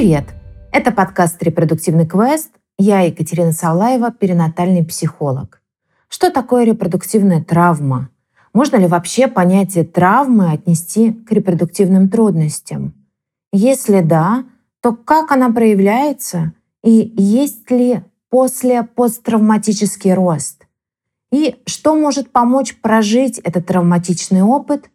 Привет! Это подкаст «Репродуктивный квест». Я Екатерина Савлаева, перинатальный психолог. Что такое репродуктивная травма? Можно ли вообще понятие травмы отнести к репродуктивным трудностям? Если да, то как она проявляется и есть ли после посттравматический рост? И что может помочь прожить этот травматичный опыт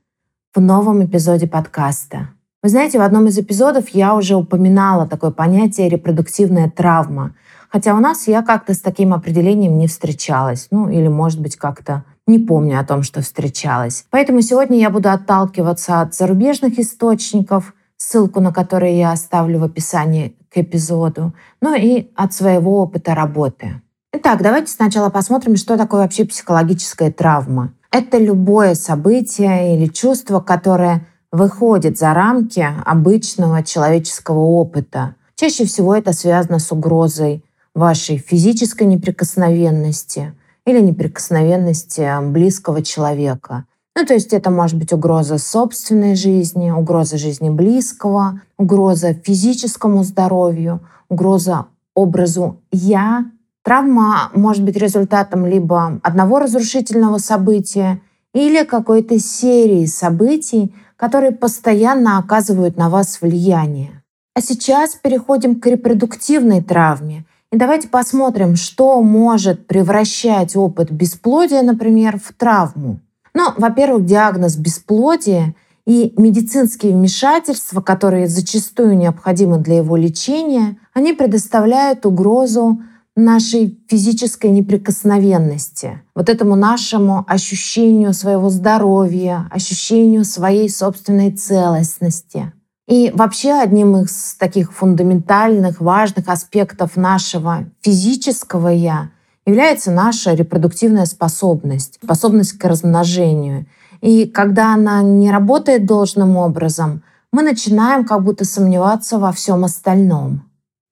в новом эпизоде подкаста? Вы знаете, в одном из эпизодов я уже упоминала такое понятие репродуктивная травма. Хотя у нас я как-то с таким определением не встречалась. Ну, или, может быть, как-то не помню о том, что встречалась. Поэтому сегодня я буду отталкиваться от зарубежных источников, ссылку на которые я оставлю в описании к эпизоду, ну и от своего опыта работы. Итак, давайте сначала посмотрим, что такое вообще психологическая травма. Это любое событие или чувство, которое выходит за рамки обычного человеческого опыта. Чаще всего это связано с угрозой вашей физической неприкосновенности или неприкосновенности близкого человека. Ну, то есть это может быть угроза собственной жизни, угроза жизни близкого, угроза физическому здоровью, угроза образу «я». Травма может быть результатом либо одного разрушительного события или какой-то серии событий, которые постоянно оказывают на вас влияние. А сейчас переходим к репродуктивной травме. И давайте посмотрим, что может превращать опыт бесплодия, например, в травму. Ну, во-первых, диагноз бесплодия и медицинские вмешательства, которые зачастую необходимы для его лечения, они предоставляют угрозу нашей физической неприкосновенности, вот этому нашему ощущению своего здоровья, ощущению своей собственной целостности. И вообще одним из таких фундаментальных, важных аспектов нашего физического «я» является наша репродуктивная способность, способность к размножению. И когда она не работает должным образом, мы начинаем как будто сомневаться во всем остальном.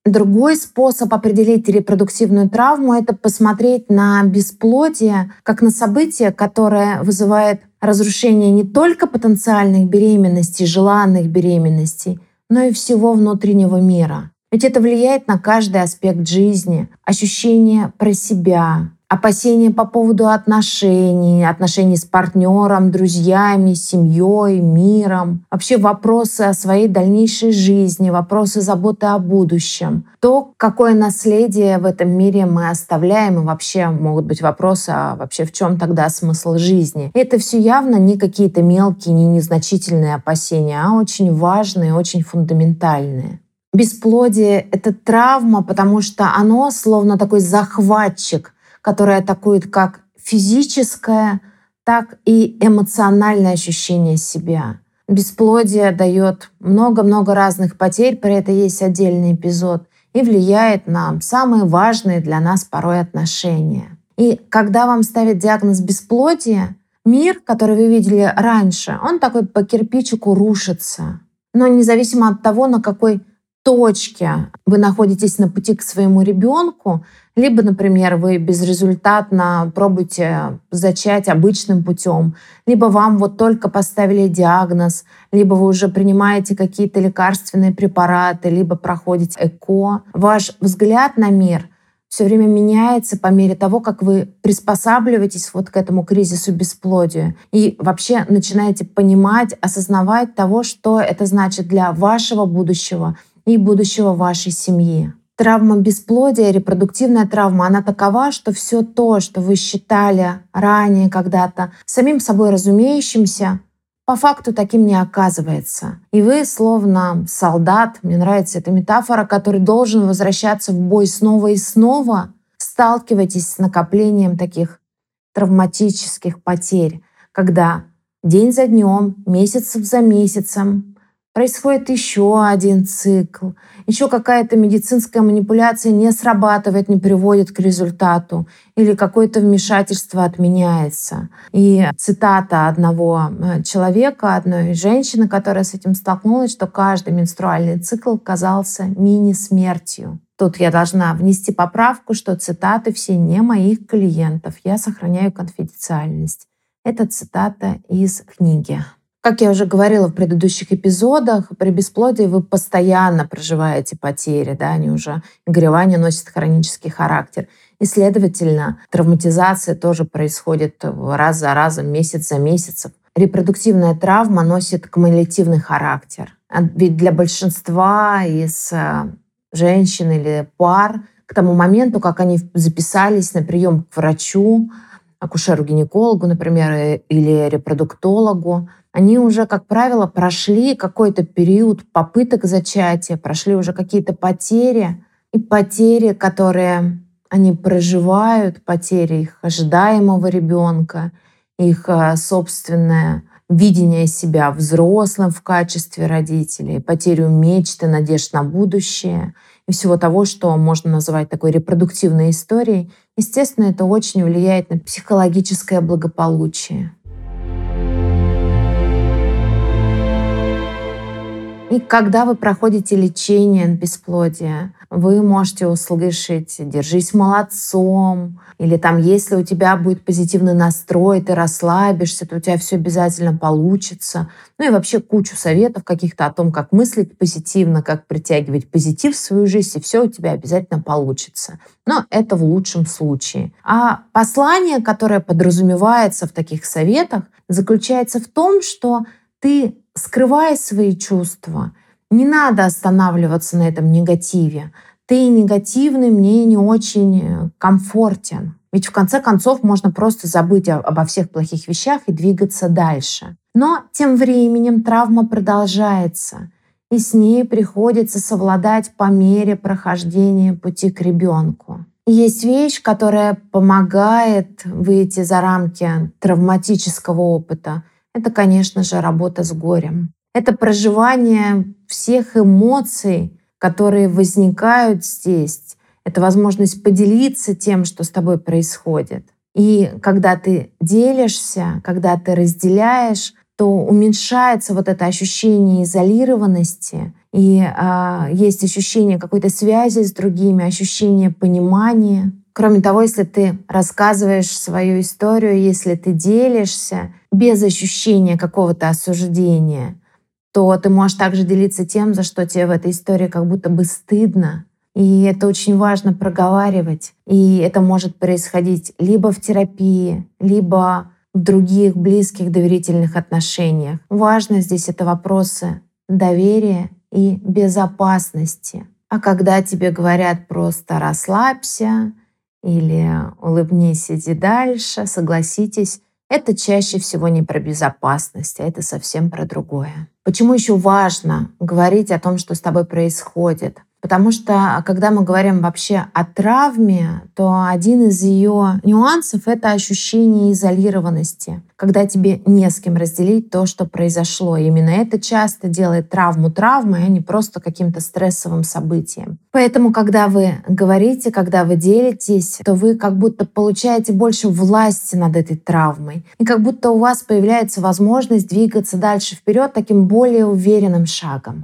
Другой способ определить репродуктивную травму — это посмотреть на бесплодие как на событие, которое вызывает разрушение не только потенциальных беременностей, желанных беременностей, но и всего внутреннего мира. Ведь это влияет на каждый аспект жизни, ощущение про себя, опасения по поводу отношений, отношений с партнером, друзьями, семьей, миром, вообще вопросы о своей дальнейшей жизни, вопросы заботы о будущем, то, какое наследие в этом мире мы оставляем, и вообще могут быть вопросы, а вообще в чем тогда смысл жизни. Это все явно не какие-то мелкие, не незначительные опасения, а очень важные, очень фундаментальные. Бесплодие — это травма, потому что оно словно такой захватчик, которое атакует как физическое, так и эмоциональное ощущение себя. Бесплодие дает много-много разных потерь, про это есть отдельный эпизод, и влияет на самые важные для нас порой отношения. И когда вам ставят диагноз бесплодия, мир, который вы видели раньше, он такой по кирпичику рушится. Но независимо от того, на какой точке вы находитесь на пути к своему ребенку, либо, например, вы безрезультатно пробуете зачать обычным путем, либо вам вот только поставили диагноз, либо вы уже принимаете какие-то лекарственные препараты, либо проходите ЭКО. Ваш взгляд на мир все время меняется по мере того, как вы приспосабливаетесь вот к этому кризису бесплодия и вообще начинаете понимать, осознавать того, что это значит для вашего будущего и будущего вашей семьи. Травма бесплодия, репродуктивная травма, она такова, что все то, что вы считали ранее когда-то самим собой разумеющимся, по факту таким не оказывается. И вы, словно солдат, мне нравится эта метафора, который должен возвращаться в бой снова и снова, сталкиваетесь с накоплением таких травматических потерь, когда день за днем, месяц за месяцем происходит еще один цикл, еще какая-то медицинская манипуляция не срабатывает, не приводит к результату, или какое-то вмешательство отменяется. И цитата одного э, человека, одной женщины, которая с этим столкнулась, что каждый менструальный цикл казался мини-смертью. Тут я должна внести поправку, что цитаты все не моих клиентов. Я сохраняю конфиденциальность. Это цитата из книги. Как я уже говорила в предыдущих эпизодах, при бесплодии вы постоянно проживаете потери, да, они уже, горевание носит хронический характер. И, следовательно, травматизация тоже происходит раз за разом, месяц за месяцем. Репродуктивная травма носит кумулятивный характер. А ведь для большинства из э, женщин или пар к тому моменту, как они записались на прием к врачу, акушеру-гинекологу, например, или репродуктологу, они уже, как правило, прошли какой-то период попыток зачатия, прошли уже какие-то потери, и потери, которые они проживают, потери их ожидаемого ребенка, их а, собственное видение себя взрослым в качестве родителей, потерю мечты, надежд на будущее и всего того, что можно называть такой репродуктивной историей, естественно, это очень влияет на психологическое благополучие. И когда вы проходите лечение бесплодия, вы можете услышать «держись молодцом», или там «если у тебя будет позитивный настрой, ты расслабишься, то у тебя все обязательно получится». Ну и вообще кучу советов каких-то о том, как мыслить позитивно, как притягивать позитив в свою жизнь, и все у тебя обязательно получится. Но это в лучшем случае. А послание, которое подразумевается в таких советах, заключается в том, что ты скрывай свои чувства. Не надо останавливаться на этом негативе. Ты негативный мне не очень э, комфортен. Ведь в конце концов можно просто забыть обо всех плохих вещах и двигаться дальше. Но тем временем травма продолжается, и с ней приходится совладать по мере прохождения пути к ребенку. Есть вещь, которая помогает выйти за рамки травматического опыта. Это, конечно же, работа с горем. Это проживание всех эмоций, которые возникают здесь. Это возможность поделиться тем, что с тобой происходит. И когда ты делишься, когда ты разделяешь, то уменьшается вот это ощущение изолированности, и э, есть ощущение какой-то связи с другими, ощущение понимания. Кроме того, если ты рассказываешь свою историю, если ты делишься без ощущения какого-то осуждения, то ты можешь также делиться тем, за что тебе в этой истории как будто бы стыдно. И это очень важно проговаривать. И это может происходить либо в терапии, либо в других близких доверительных отношениях. Важно здесь это вопросы доверия и безопасности. А когда тебе говорят просто расслабься, или улыбнись, иди дальше, согласитесь, это чаще всего не про безопасность, а это совсем про другое. Почему еще важно говорить о том, что с тобой происходит? Потому что, когда мы говорим вообще о травме, то один из ее нюансов — это ощущение изолированности, когда тебе не с кем разделить то, что произошло. Именно это часто делает травму травмой, а не просто каким-то стрессовым событием. Поэтому, когда вы говорите, когда вы делитесь, то вы как будто получаете больше власти над этой травмой. И как будто у вас появляется возможность двигаться дальше вперед таким более уверенным шагом.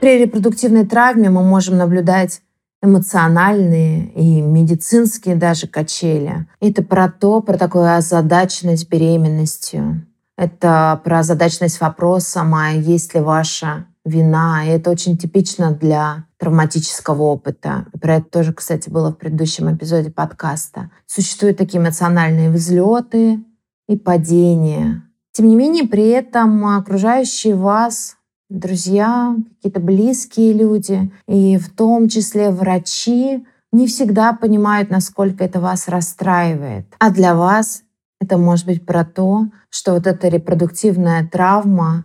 При репродуктивной травме мы можем наблюдать эмоциональные и медицинские даже качели. Это про то, про такую озадаченность беременностью. Это про озадаченность вопросом, а есть ли ваша вина. И это очень типично для травматического опыта. Про это тоже, кстати, было в предыдущем эпизоде подкаста. Существуют такие эмоциональные взлеты и падения. Тем не менее, при этом окружающие вас друзья, какие-то близкие люди, и в том числе врачи, не всегда понимают, насколько это вас расстраивает. А для вас это может быть про то, что вот эта репродуктивная травма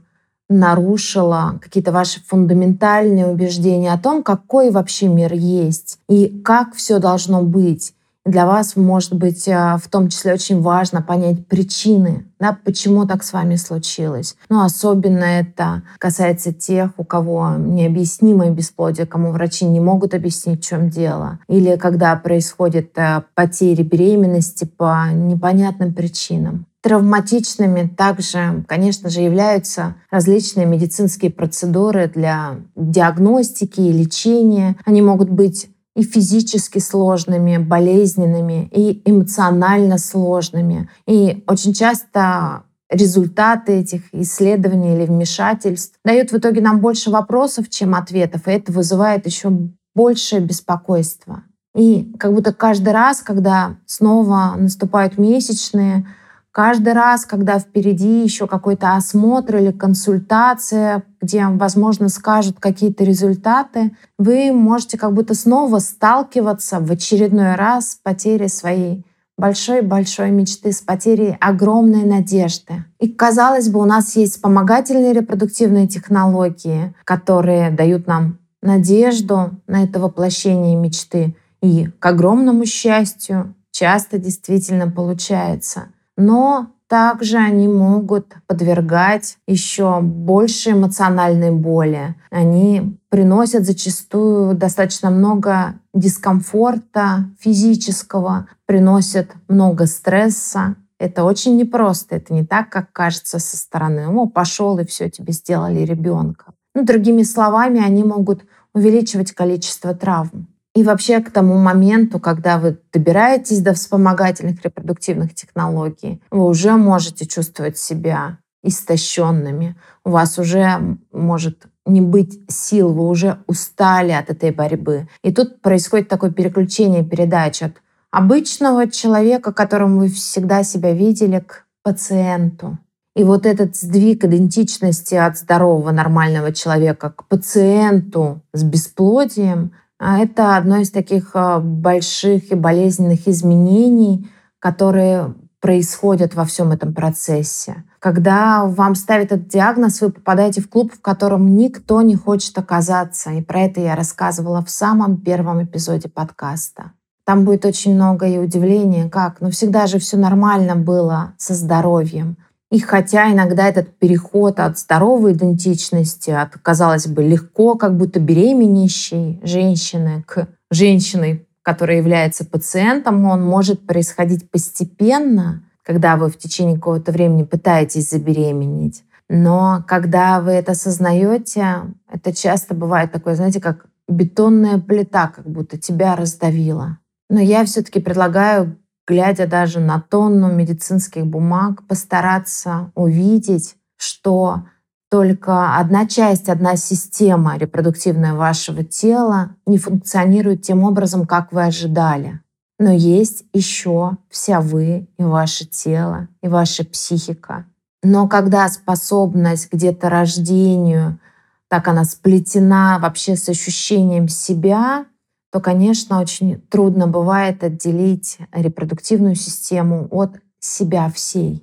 нарушила какие-то ваши фундаментальные убеждения о том, какой вообще мир есть и как все должно быть. Для вас может быть а, в том числе очень важно понять причины, да, почему так с вами случилось. Ну, особенно это касается тех, у кого необъяснимое бесплодие, кому врачи не могут объяснить, в чем дело. Или когда происходят а, потери беременности по непонятным причинам. Травматичными также, конечно же, являются различные медицинские процедуры для диагностики и лечения. Они могут быть и физически сложными, болезненными, и эмоционально сложными. И очень часто результаты этих исследований или вмешательств дают в итоге нам больше вопросов, чем ответов, и это вызывает еще большее беспокойство. И как будто каждый раз, когда снова наступают месячные, каждый раз, когда впереди еще какой-то осмотр или консультация, где, возможно, скажут какие-то результаты, вы можете как будто снова сталкиваться в очередной раз с потерей своей большой-большой мечты, с потерей огромной надежды. И казалось бы, у нас есть вспомогательные репродуктивные технологии, которые дают нам надежду на это воплощение мечты. И, к огромному счастью, часто действительно получается. Но также они могут подвергать еще больше эмоциональной боли. Они приносят зачастую достаточно много дискомфорта физического, приносят много стресса. Это очень непросто. Это не так, как кажется со стороны. О, пошел и все, тебе сделали ребенка. Ну, другими словами, они могут увеличивать количество травм. И вообще к тому моменту, когда вы добираетесь до вспомогательных репродуктивных технологий, вы уже можете чувствовать себя истощенными. У вас уже может не быть сил, вы уже устали от этой борьбы. И тут происходит такое переключение передач от обычного человека, которым вы всегда себя видели, к пациенту. И вот этот сдвиг идентичности от здорового нормального человека к пациенту с бесплодием, это одно из таких а, больших и болезненных изменений, которые происходят во всем этом процессе. Когда вам ставят этот диагноз, вы попадаете в клуб, в котором никто не хочет оказаться. И про это я рассказывала в самом первом эпизоде подкаста. Там будет очень много и удивления, как, ну всегда же все нормально было со здоровьем. И хотя иногда этот переход от здоровой идентичности, от, казалось бы, легко, как будто беременеющей женщины к женщине, которая является пациентом, он может происходить постепенно, когда вы в течение какого-то времени пытаетесь забеременеть. Но когда вы это осознаете, это часто бывает такое, знаете, как бетонная плита, как будто тебя раздавила. Но я все-таки предлагаю глядя даже на тонну медицинских бумаг, постараться увидеть, что только одна часть, одна система репродуктивная вашего тела не функционирует тем образом, как вы ожидали. Но есть еще вся вы и ваше тело, и ваша психика. Но когда способность к деторождению, так она сплетена вообще с ощущением себя, то, конечно, очень трудно бывает отделить репродуктивную систему от себя всей.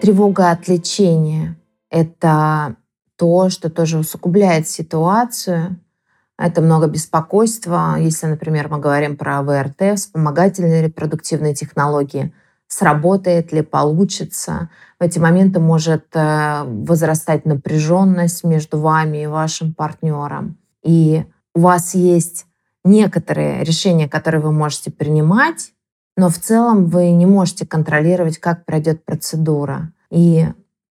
Тревога от лечения — это то, что тоже усугубляет ситуацию. Это много беспокойства. Если, например, мы говорим про ВРТ, вспомогательные репродуктивные технологии, сработает ли, получится. В эти моменты может э, возрастать напряженность между вами и вашим партнером. И у вас есть некоторые решения, которые вы можете принимать, но в целом вы не можете контролировать, как пройдет процедура. И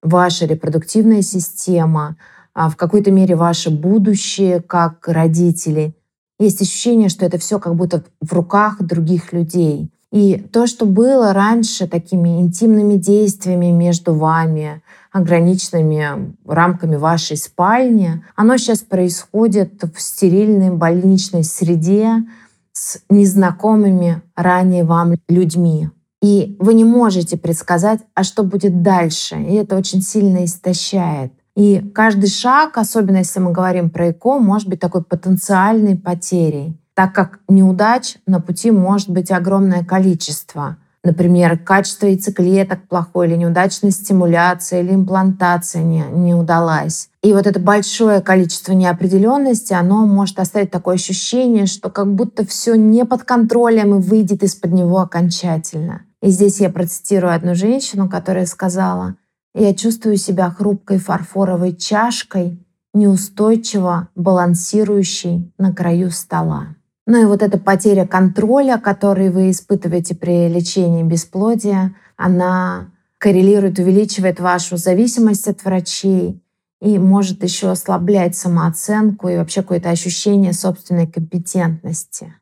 ваша репродуктивная система, а в какой-то мере ваше будущее как родители, есть ощущение, что это все как будто в руках других людей. И то, что было раньше такими интимными действиями между вами, ограниченными рамками вашей спальни, оно сейчас происходит в стерильной больничной среде с незнакомыми ранее вам людьми. И вы не можете предсказать, а что будет дальше. И это очень сильно истощает. И каждый шаг, особенно если мы говорим про ЭКО, может быть такой потенциальной потерей так как неудач на пути может быть огромное количество. Например, качество яйцеклеток плохое, или неудачная стимуляция, или имплантация не, не удалась. И вот это большое количество неопределенности, оно может оставить такое ощущение, что как будто все не под контролем и выйдет из-под него окончательно. И здесь я процитирую одну женщину, которая сказала, «Я чувствую себя хрупкой фарфоровой чашкой, неустойчиво балансирующей на краю стола». Ну и вот эта потеря контроля, который вы испытываете при лечении бесплодия, она коррелирует, увеличивает вашу зависимость от врачей и может еще ослаблять самооценку и вообще какое-то ощущение собственной компетентности.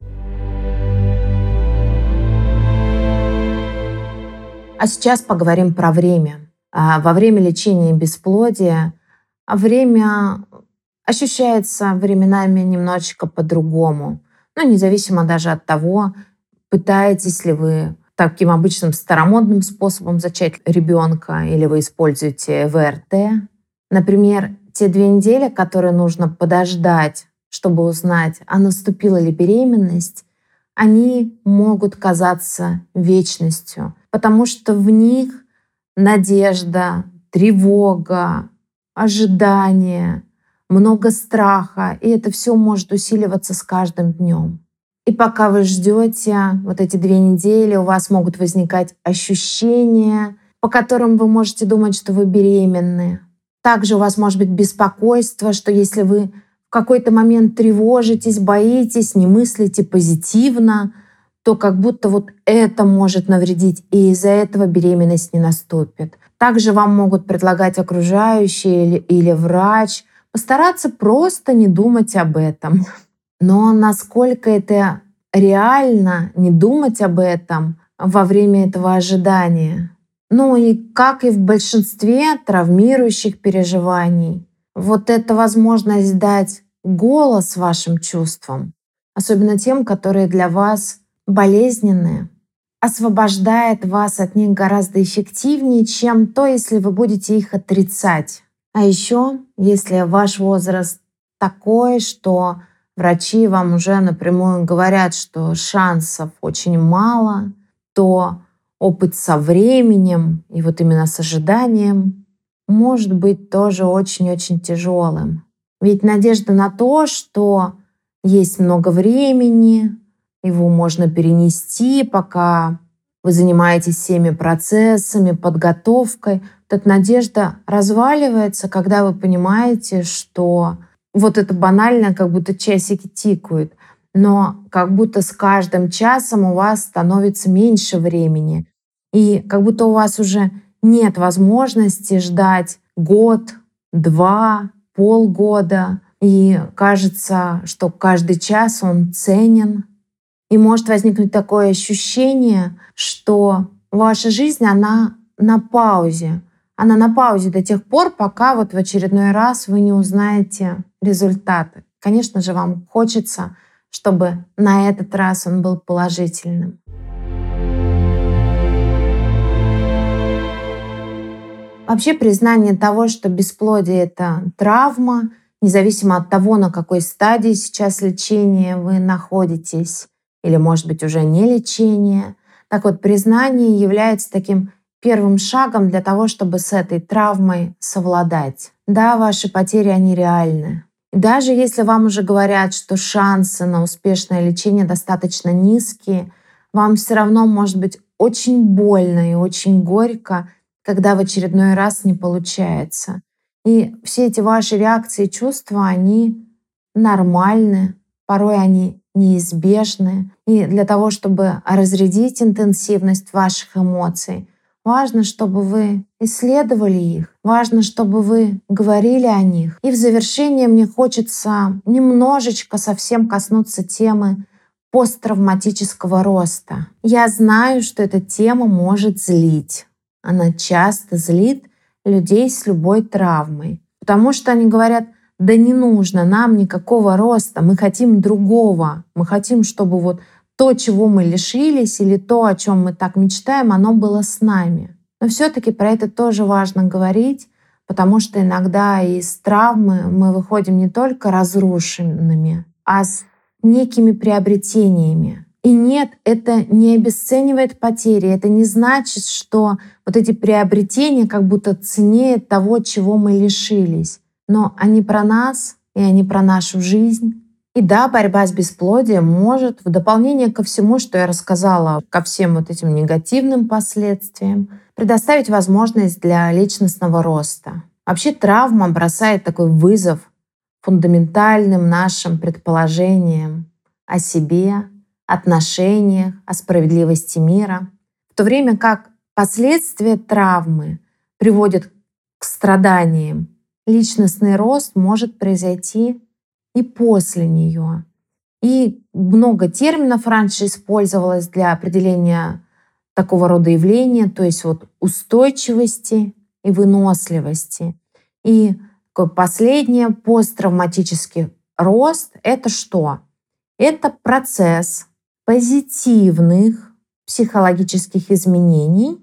А сейчас поговорим про время. А, во время лечения бесплодия время ощущается временами немножечко по-другому. Ну, независимо даже от того, пытаетесь ли вы таким обычным старомодным способом зачать ребенка или вы используете ВРТ. Например, те две недели, которые нужно подождать, чтобы узнать, а наступила ли беременность, они могут казаться вечностью, потому что в них надежда, тревога, ожидание, много страха, и это все может усиливаться с каждым днем. И пока вы ждете вот эти две недели, у вас могут возникать ощущения, по которым вы можете думать, что вы беременны. Также у вас может быть беспокойство, что если вы в какой-то момент тревожитесь, боитесь, не мыслите позитивно, то как будто вот это может навредить, и из-за этого беременность не наступит. Также вам могут предлагать окружающие или, или врач постараться просто не думать об этом. Но насколько это реально не думать об этом во время этого ожидания? Ну и как и в большинстве травмирующих переживаний, вот эта возможность дать голос вашим чувствам, особенно тем, которые для вас болезненные, освобождает вас от них гораздо эффективнее, чем то, если вы будете их отрицать. А еще, если ваш возраст такой, что врачи вам уже напрямую говорят, что шансов очень мало, то опыт со временем и вот именно с ожиданием может быть тоже очень-очень тяжелым. Ведь надежда на то, что есть много времени, его можно перенести, пока вы занимаетесь всеми процессами, подготовкой. Эта надежда разваливается, когда вы понимаете, что вот это банально, как будто часики тикают, но как будто с каждым часом у вас становится меньше времени. И как будто у вас уже нет возможности ждать год, два, полгода. И кажется, что каждый час он ценен. И может возникнуть такое ощущение, что ваша жизнь, она на паузе она на паузе до тех пор, пока вот в очередной раз вы не узнаете результаты. Конечно же, вам хочется, чтобы на этот раз он был положительным. Вообще признание того, что бесплодие — это травма, независимо от того, на какой стадии сейчас лечения вы находитесь, или, может быть, уже не лечение. Так вот, признание является таким первым шагом для того, чтобы с этой травмой совладать. Да, ваши потери, они реальны. И даже если вам уже говорят, что шансы на успешное лечение достаточно низкие, вам все равно может быть очень больно и очень горько, когда в очередной раз не получается. И все эти ваши реакции и чувства, они нормальны, порой они неизбежны. И для того, чтобы разрядить интенсивность ваших эмоций, Важно, чтобы вы исследовали их. Важно, чтобы вы говорили о них. И в завершение мне хочется немножечко совсем коснуться темы посттравматического роста. Я знаю, что эта тема может злить. Она часто злит людей с любой травмой. Потому что они говорят, да не нужно нам никакого роста, мы хотим другого. Мы хотим, чтобы вот то, чего мы лишились, или то, о чем мы так мечтаем, оно было с нами. Но все-таки про это тоже важно говорить, потому что иногда из травмы мы выходим не только разрушенными, а с некими приобретениями. И нет, это не обесценивает потери, это не значит, что вот эти приобретения как будто ценнее того, чего мы лишились. Но они про нас, и они про нашу жизнь, и да, борьба с бесплодием может, в дополнение ко всему, что я рассказала, ко всем вот этим негативным последствиям, предоставить возможность для личностного роста. Вообще травма бросает такой вызов фундаментальным нашим предположениям о себе, отношениях, о справедливости мира, в то время как последствия травмы приводят к страданиям личностный рост может произойти и после нее. И много терминов раньше использовалось для определения такого рода явления, то есть вот устойчивости и выносливости. И последнее, посттравматический рост — это что? Это процесс позитивных психологических изменений,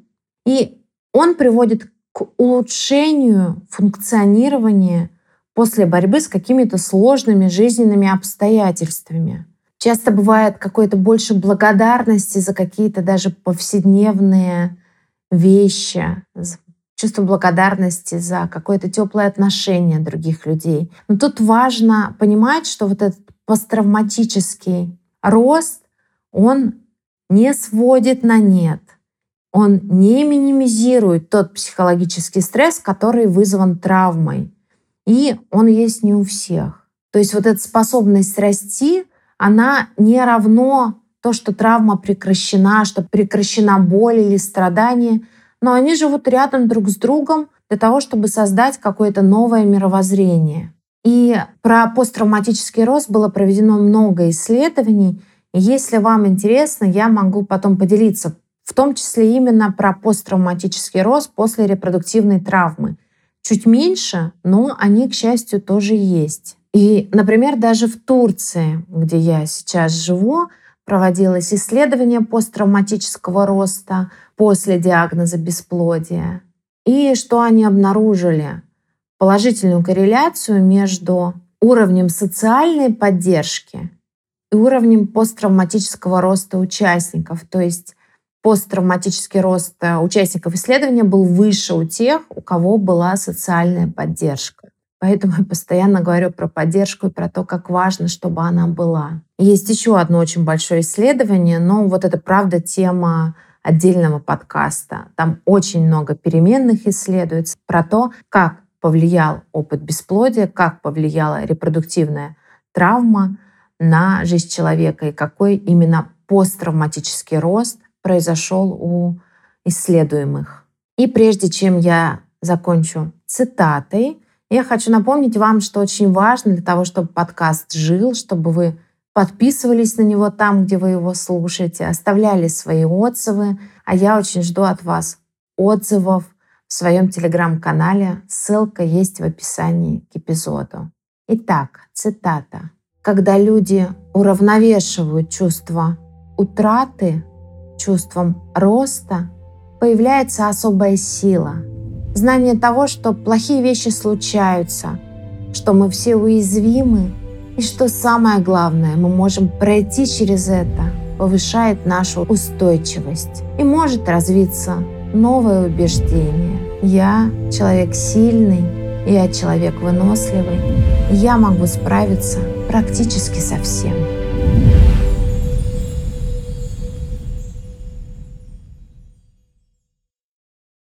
и он приводит к улучшению функционирования после борьбы с какими-то сложными жизненными обстоятельствами. Часто бывает какое-то больше благодарности за какие-то даже повседневные вещи, чувство благодарности за какое-то теплое отношение других людей. Но тут важно понимать, что вот этот посттравматический рост, он не сводит на нет, он не минимизирует тот психологический стресс, который вызван травмой. И он есть не у всех. То есть вот эта способность расти, она не равно то, что травма прекращена, что прекращена боль или страдание, но они живут рядом друг с другом для того, чтобы создать какое-то новое мировоззрение. И про посттравматический рост было проведено много исследований. Если вам интересно, я могу потом поделиться, в том числе именно про посттравматический рост после репродуктивной травмы. Чуть меньше, но они, к счастью, тоже есть. И, например, даже в Турции, где я сейчас живу, проводилось исследование посттравматического роста после диагноза бесплодия. И что они обнаружили? Положительную корреляцию между уровнем социальной поддержки и уровнем посттравматического роста участников. То есть посттравматический рост э, участников исследования был выше у тех, у кого была социальная поддержка. Поэтому я постоянно говорю про поддержку и про то, как важно, чтобы она была. Есть еще одно очень большое исследование, но вот это правда тема отдельного подкаста. Там очень много переменных исследуется про то, как повлиял опыт бесплодия, как повлияла репродуктивная травма на жизнь человека и какой именно посттравматический рост произошел у исследуемых. И прежде чем я закончу цитатой, я хочу напомнить вам, что очень важно для того, чтобы подкаст жил, чтобы вы подписывались на него там, где вы его слушаете, оставляли свои отзывы. А я очень жду от вас отзывов в своем телеграм-канале. Ссылка есть в описании к эпизоду. Итак, цитата. Когда люди уравновешивают чувство утраты чувством роста, появляется особая сила — Знание того, что плохие вещи случаются, что мы все уязвимы, и что самое главное, мы можем пройти через это, повышает нашу устойчивость и может развиться новое убеждение. Я человек сильный, я человек выносливый, я могу справиться практически со всем.